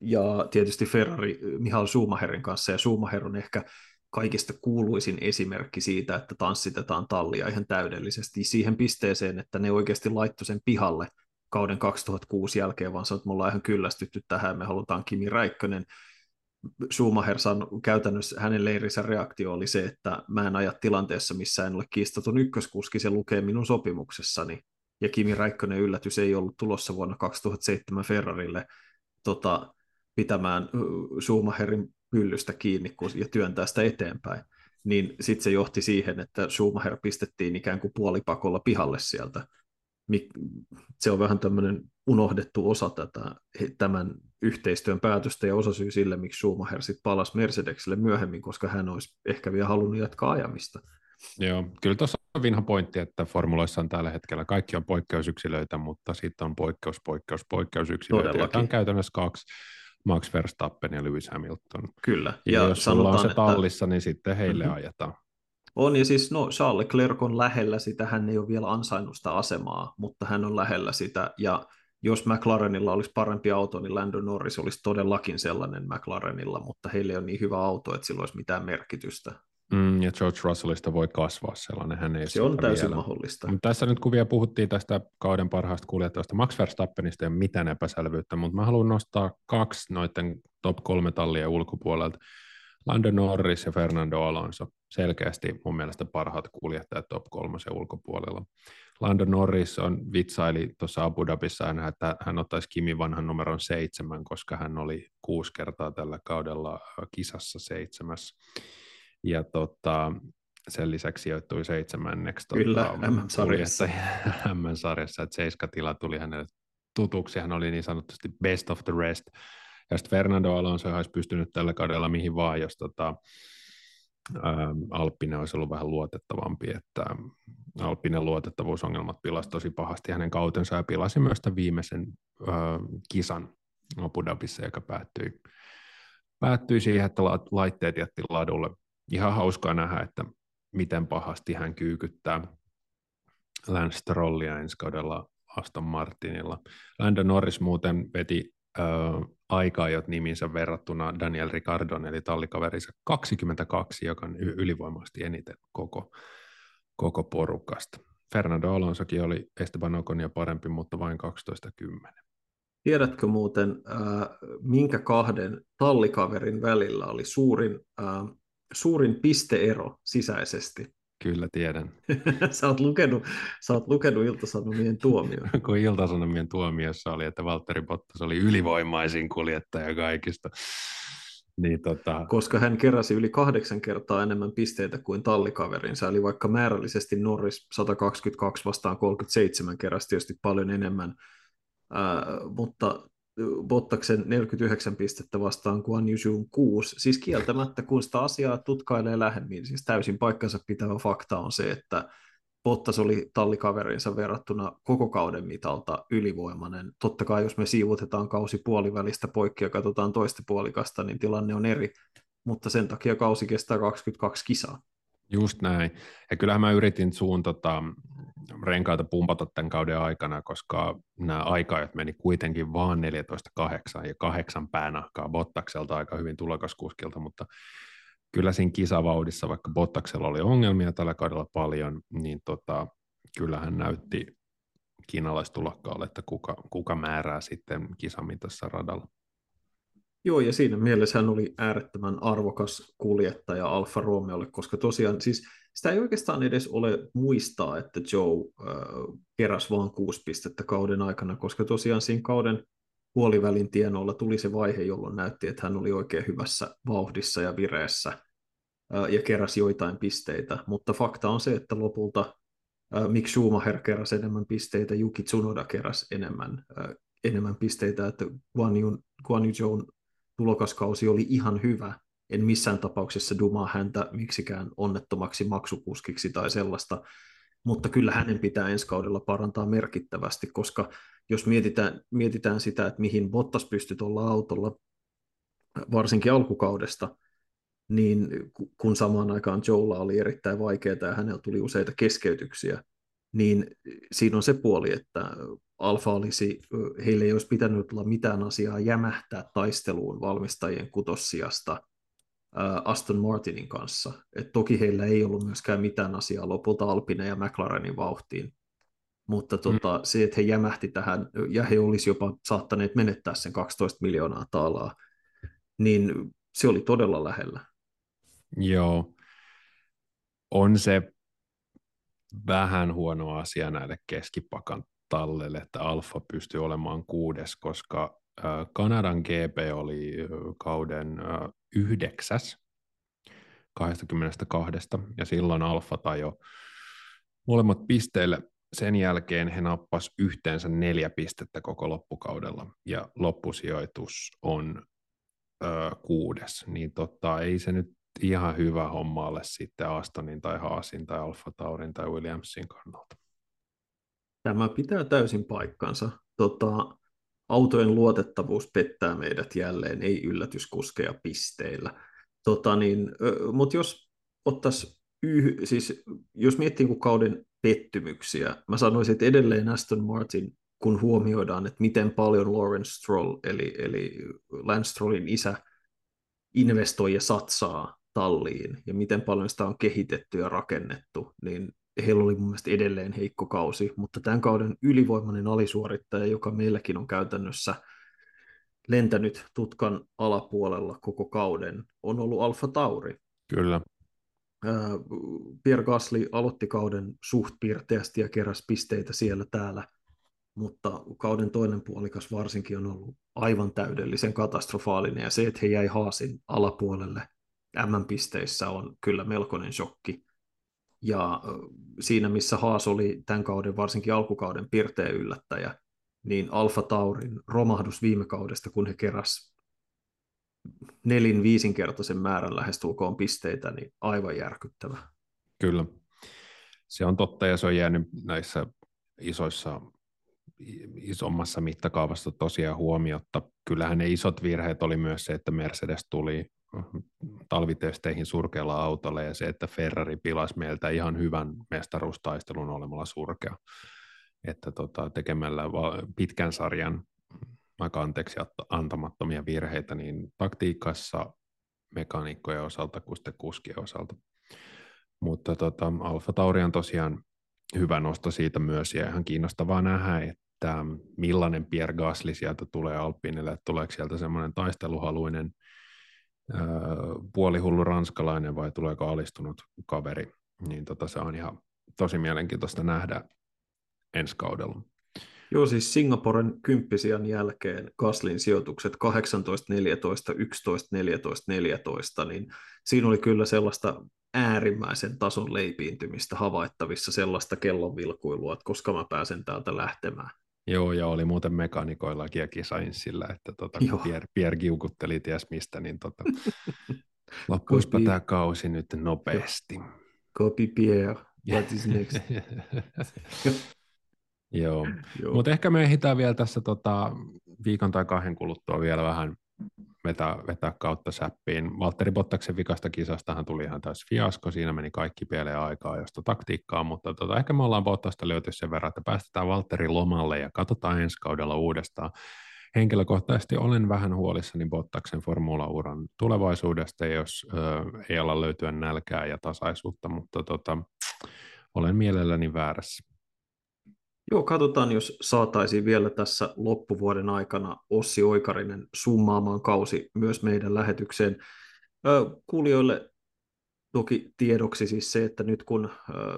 ja tietysti Ferrari Mihail Schumacherin kanssa, ja Schumacher on ehkä kaikista kuuluisin esimerkki siitä, että tanssitetaan tallia ihan täydellisesti siihen pisteeseen, että ne oikeasti laittoi sen pihalle – kauden 2006 jälkeen, vaan sanoin, että me ollaan ihan kyllästytty tähän, me halutaan Kimi Räikkönen. Schumacher san, käytännössä hänen leirinsä reaktio oli se, että mä en aja tilanteessa, missä en ole kiistatun ykköskuski, se lukee minun sopimuksessani. Ja Kimi Räikkönen yllätys ei ollut tulossa vuonna 2007 Ferrarille tota, pitämään Schumacherin pyllystä kiinni ja työntää sitä eteenpäin. Niin sitten se johti siihen, että Schumacher pistettiin ikään kuin puolipakolla pihalle sieltä se on vähän tämmöinen unohdettu osa tätä, tämän yhteistyön päätöstä ja osasyy sille, miksi Schumacher sitten palasi Mercedesille myöhemmin, koska hän olisi ehkä vielä halunnut jatkaa ajamista. Joo, kyllä tuossa on vinha pointti, että formuloissa on tällä hetkellä kaikki on poikkeusyksilöitä, mutta sitten on poikkeus, poikkeus, poikkeusyksilöitä, joita on käytännössä kaksi, Max Verstappen ja Lewis Hamilton. Kyllä. Ja, ja jos sulla on se tallissa, että... niin sitten heille mm-hmm. ajetaan. On, ja siis no, Charles Leclerc on lähellä sitä, hän ei ole vielä ansainnut sitä asemaa, mutta hän on lähellä sitä, ja jos McLarenilla olisi parempi auto, niin Lando Norris olisi todellakin sellainen McLarenilla, mutta heillä ei ole niin hyvä auto, että sillä olisi mitään merkitystä. Mm, ja George Russellista voi kasvaa sellainen, hän ei Se on täysin vielä. mahdollista. Tässä nyt kun vielä puhuttiin tästä kauden parhaasta kuljettajasta, Max Verstappenista ei ole mitään epäselvyyttä, mutta mä haluan nostaa kaksi noiden top kolme tallia ulkopuolelta. Lando Norris ja Fernando Alonso, selkeästi mun mielestä parhaat kuljettajat top kolmosen ulkopuolella. Lando Norris on vitsaili tuossa Abu Dhabissa aina, että hän ottaisi Kimin vanhan numeron seitsemän, koska hän oli kuusi kertaa tällä kaudella kisassa seitsemäs. Ja tota, sen lisäksi sijoittui seitsemänneksi Kyllä, tota, M-sarjassa. [laughs] M-sarjassa, että seiskatila tuli hänelle tutuksi, hän oli niin sanotusti best of the rest ja sitten Fernando Alonso olisi pystynyt tällä kaudella mihin vaan, jos tota, Alppinen olisi ollut vähän luotettavampi, että Alppinen luotettavuusongelmat pilasi tosi pahasti hänen kautensa ja pilasi myös tämän viimeisen kisan Abu Dhabissa, joka päättyi, päättyi siihen, että laitteet jätti ladulle. Ihan hauskaa nähdä, että miten pahasti hän kyykyttää Lance Strollia ensi kaudella Aston Martinilla. Landon Norris muuten veti aikaajot niminsä verrattuna Daniel Ricardon, eli tallikaverinsa 22, joka on ylivoimaisesti eniten koko, koko porukasta. Fernando Alonsokin oli Esteban Oconia parempi, mutta vain 12-10. Tiedätkö muuten, äh, minkä kahden tallikaverin välillä oli suurin, äh, suurin pisteero sisäisesti? Kyllä tiedän. [laughs] sä, oot lukenut, sä oot lukenut Iltasanomien tuomioon. [laughs] Kun Iltasanomien tuomiossa oli, että Valtteri Bottas oli ylivoimaisin kuljettaja kaikista. Niin, tota... Koska hän keräsi yli kahdeksan kertaa enemmän pisteitä kuin tallikaverinsa, eli vaikka määrällisesti Norris 122 vastaan 37 keräsi tietysti paljon enemmän, äh, mutta Bottaksen 49 pistettä vastaan Guan Yuzhun 6. Siis kieltämättä, kun sitä asiaa tutkailee lähemmin, siis täysin paikkansa pitävä fakta on se, että Bottas oli tallikaverinsa verrattuna koko kauden mitalta ylivoimainen. Totta kai, jos me siivutetaan kausi puolivälistä poikki ja katsotaan toista puolikasta, niin tilanne on eri, mutta sen takia kausi kestää 22 kisaa. Just näin. Ja kyllähän mä yritin suun tota, renkaita pumpata tämän kauden aikana, koska nämä aikaajat meni kuitenkin vaan 14-8 ja kahdeksan päänahkaa Bottakselta aika hyvin tulokaskuskilta, mutta kyllä siinä kisavauhdissa, vaikka Bottaksella oli ongelmia tällä kaudella paljon, niin tota, kyllähän näytti kiinalaistulokkaalle, että kuka, kuka määrää sitten kisamitassa radalla. Joo, ja siinä mielessä hän oli äärettömän arvokas kuljettaja Alfa Romeolle, koska tosiaan siis sitä ei oikeastaan edes ole muistaa, että Joe äh, keräsi vain kuusi pistettä kauden aikana, koska tosiaan siinä kauden puolivälin tienoilla tuli se vaihe, jolloin näytti, että hän oli oikein hyvässä vauhdissa ja vireessä ja keräsi joitain pisteitä, mutta fakta on se, että lopulta Mick Schumacher keräsi enemmän pisteitä, Yuki Tsunoda keräsi enemmän, enemmän pisteitä, että Guan Yu, Guan Yu tulokaskausi oli ihan hyvä, en missään tapauksessa dumaa häntä miksikään onnettomaksi maksukuskiksi tai sellaista, mutta kyllä hänen pitää ensi kaudella parantaa merkittävästi, koska jos mietitään, mietitään sitä, että mihin Bottas pystyi tuolla autolla, varsinkin alkukaudesta, niin kun samaan aikaan Joella oli erittäin vaikeaa ja hänellä tuli useita keskeytyksiä, niin siinä on se puoli, että Alfa olisi, heille ei olisi pitänyt olla mitään asiaa jämähtää taisteluun valmistajien kutossiasta Aston Martinin kanssa. Et toki heillä ei ollut myöskään mitään asiaa lopulta Alpine ja McLarenin vauhtiin, mutta tota, mm. se, että he jämähti tähän, ja he olisi jopa saattaneet menettää sen 12 miljoonaa taalaa, niin se oli todella lähellä. Joo. On se vähän huono asia näille keskipakan tallelle, että Alfa pystyy olemaan kuudes, koska Kanadan GP oli kauden yhdeksäs 22, ja silloin Alfa tajo molemmat pisteille. Sen jälkeen he nappas yhteensä neljä pistettä koko loppukaudella, ja loppusijoitus on ö, kuudes, niin tota, ei se nyt ihan hyvä homma ole sitten Astonin tai Haasin tai Alfa Taurin tai Williamsin kannalta. Tämä pitää täysin paikkansa. Tota, autojen luotettavuus pettää meidät jälleen, ei yllätyskuskeja pisteillä. Tota niin, Mutta jos ottaisi yh, siis jos miettii kun kauden pettymyksiä, mä sanoisin, että edelleen Aston Martin, kun huomioidaan, että miten paljon Lawrence Stroll, eli, eli Lance Strollin isä, investoi ja satsaa talliin, ja miten paljon sitä on kehitetty ja rakennettu, niin heillä oli mun mielestä edelleen heikko kausi, mutta tämän kauden ylivoimainen alisuorittaja, joka meilläkin on käytännössä lentänyt tutkan alapuolella koko kauden, on ollut Alfa Tauri. Kyllä. Pierre Gasly aloitti kauden suht piirteästi ja keräsi pisteitä siellä täällä, mutta kauden toinen puolikas varsinkin on ollut aivan täydellisen katastrofaalinen, ja se, että he jäi Haasin alapuolelle M-pisteissä on kyllä melkoinen shokki. Ja siinä, missä Haas oli tämän kauden, varsinkin alkukauden pirteen yllättäjä, niin Alfa Taurin romahdus viime kaudesta, kun he keräs nelin viisinkertaisen määrän lähestulkoon pisteitä, niin aivan järkyttävä. Kyllä. Se on totta ja se on jäänyt näissä isoissa isommassa mittakaavassa tosiaan huomiotta. Kyllähän ne isot virheet oli myös se, että Mercedes tuli talvitesteihin surkealla autolla ja se, että Ferrari pilasi meiltä ihan hyvän mestaruustaistelun olemalla surkea. Että tota, tekemällä pitkän sarjan aika anteeksi antamattomia virheitä niin taktiikassa, mekaniikkojen osalta kuin sitten kuskien osalta. Mutta tota, Alfa Tauri on tosiaan hyvä nosto siitä myös ja ihan kiinnostavaa nähdä, että millainen Pierre Gasly sieltä tulee Alpinille, että tuleeko sieltä semmoinen taisteluhaluinen puolihullu ranskalainen vai tuleeko alistunut kaveri, niin tota, se on ihan tosi mielenkiintoista nähdä ensi kaudella. Joo, siis Singaporen kymppisijan jälkeen Kaslin sijoitukset 18, 14, 11, 14, 14, niin siinä oli kyllä sellaista äärimmäisen tason leipiintymistä havaittavissa, sellaista kellonvilkuilua, että koska mä pääsen täältä lähtemään. Joo, ja oli muuten mekanikoillakin ja kisain sillä, että tota, kun Pierre, Pierre kiukutteli ties mistä, niin tota, [laughs] loppuispa tämä kausi nyt nopeasti. Copy Pierre, what is next? [laughs] Joo, Joo. mutta ehkä me ehditään vielä tässä tota, viikon tai kahden kuluttua vielä vähän vetää, vetää kautta säppiin. Valtteri Bottaksen vikasta kisastahan tuli ihan täys fiasko, siinä meni kaikki pieleen aikaa josta taktiikkaa, mutta tota, ehkä me ollaan Bottasta löyty sen verran, että päästetään Valtteri lomalle ja katsotaan ensi kaudella uudestaan. Henkilökohtaisesti olen vähän huolissani Bottaksen formula-uran tulevaisuudesta, jos ö, ei ala löytyä nälkää ja tasaisuutta, mutta tota, olen mielelläni väärässä. Joo, katsotaan, jos saataisiin vielä tässä loppuvuoden aikana Ossi Oikarinen summaamaan kausi myös meidän lähetykseen. Kuulijoille Toki tiedoksi siis se, että nyt kun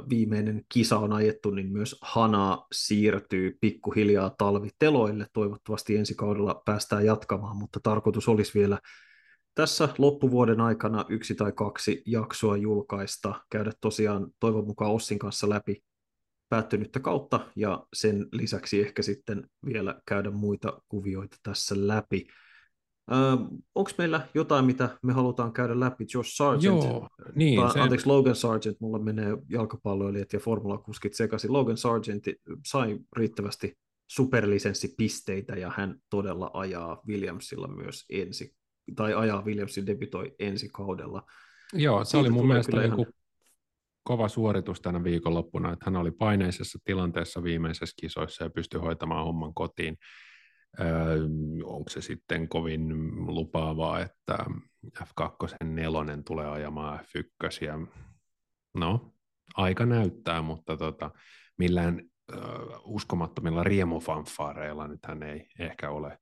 viimeinen kisa on ajettu, niin myös Hana siirtyy pikkuhiljaa talviteloille. Toivottavasti ensi kaudella päästään jatkamaan, mutta tarkoitus olisi vielä tässä loppuvuoden aikana yksi tai kaksi jaksoa julkaista, käydä tosiaan toivon mukaan Ossin kanssa läpi päättynyttä kautta ja sen lisäksi ehkä sitten vielä käydä muita kuvioita tässä läpi. Uh, Onko meillä jotain, mitä me halutaan käydä läpi? Josh Sargent, Joo, niin, tai, se... anteeksi, Logan Sargent, mulla menee jalkapalloilijat ja formulakuskit sekaisin. Logan Sargent sai riittävästi superlisenssipisteitä ja hän todella ajaa Williamsilla myös ensi, tai ajaa Williamsin debitoi ensi kaudella. Joo, se Siitä oli mun mielestä niin kuin kova suoritus tänä viikonloppuna, että hän oli paineisessa tilanteessa viimeisessä kisoissa ja pystyi hoitamaan homman kotiin. Öö, onko se sitten kovin lupaavaa, että F2 nelonen tulee ajamaan F1 ja no, aika näyttää, mutta tota, millään ö, uskomattomilla riemufanfaareilla nyt hän ei ehkä ole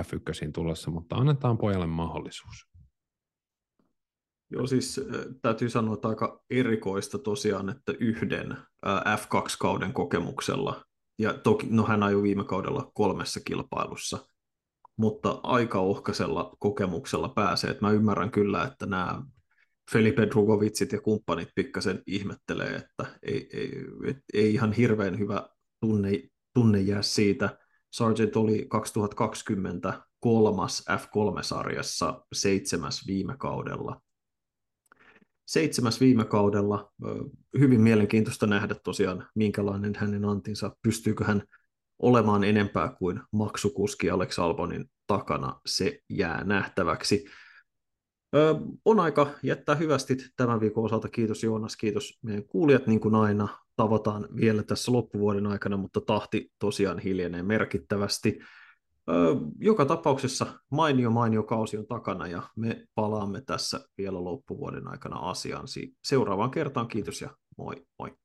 F1 tulossa, mutta annetaan pojalle mahdollisuus. Joo, siis täytyy sanoa, että aika erikoista tosiaan, että yhden F2-kauden kokemuksella ja toki, no hän ajoi viime kaudella kolmessa kilpailussa, mutta aika ohkaisella kokemuksella pääsee. Et mä ymmärrän kyllä, että nämä Felipe Drugovitsit ja kumppanit pikkasen ihmettelee, että ei, ei, et, ei ihan hirveän hyvä tunne, tunne jää siitä. Sargent oli 2020 kolmas F3-sarjassa, seitsemäs viime kaudella seitsemäs viime kaudella. Hyvin mielenkiintoista nähdä tosiaan, minkälainen hänen antinsa, pystyykö hän olemaan enempää kuin maksukuski Alex Albonin takana, se jää nähtäväksi. on aika jättää hyvästi tämän viikon osalta. Kiitos Joonas, kiitos meidän kuulijat niin kuin aina. Tavataan vielä tässä loppuvuoden aikana, mutta tahti tosiaan hiljenee merkittävästi joka tapauksessa mainio mainio kausi on takana ja me palaamme tässä vielä loppuvuoden aikana asiaan. Seuraavaan kertaan kiitos ja moi moi.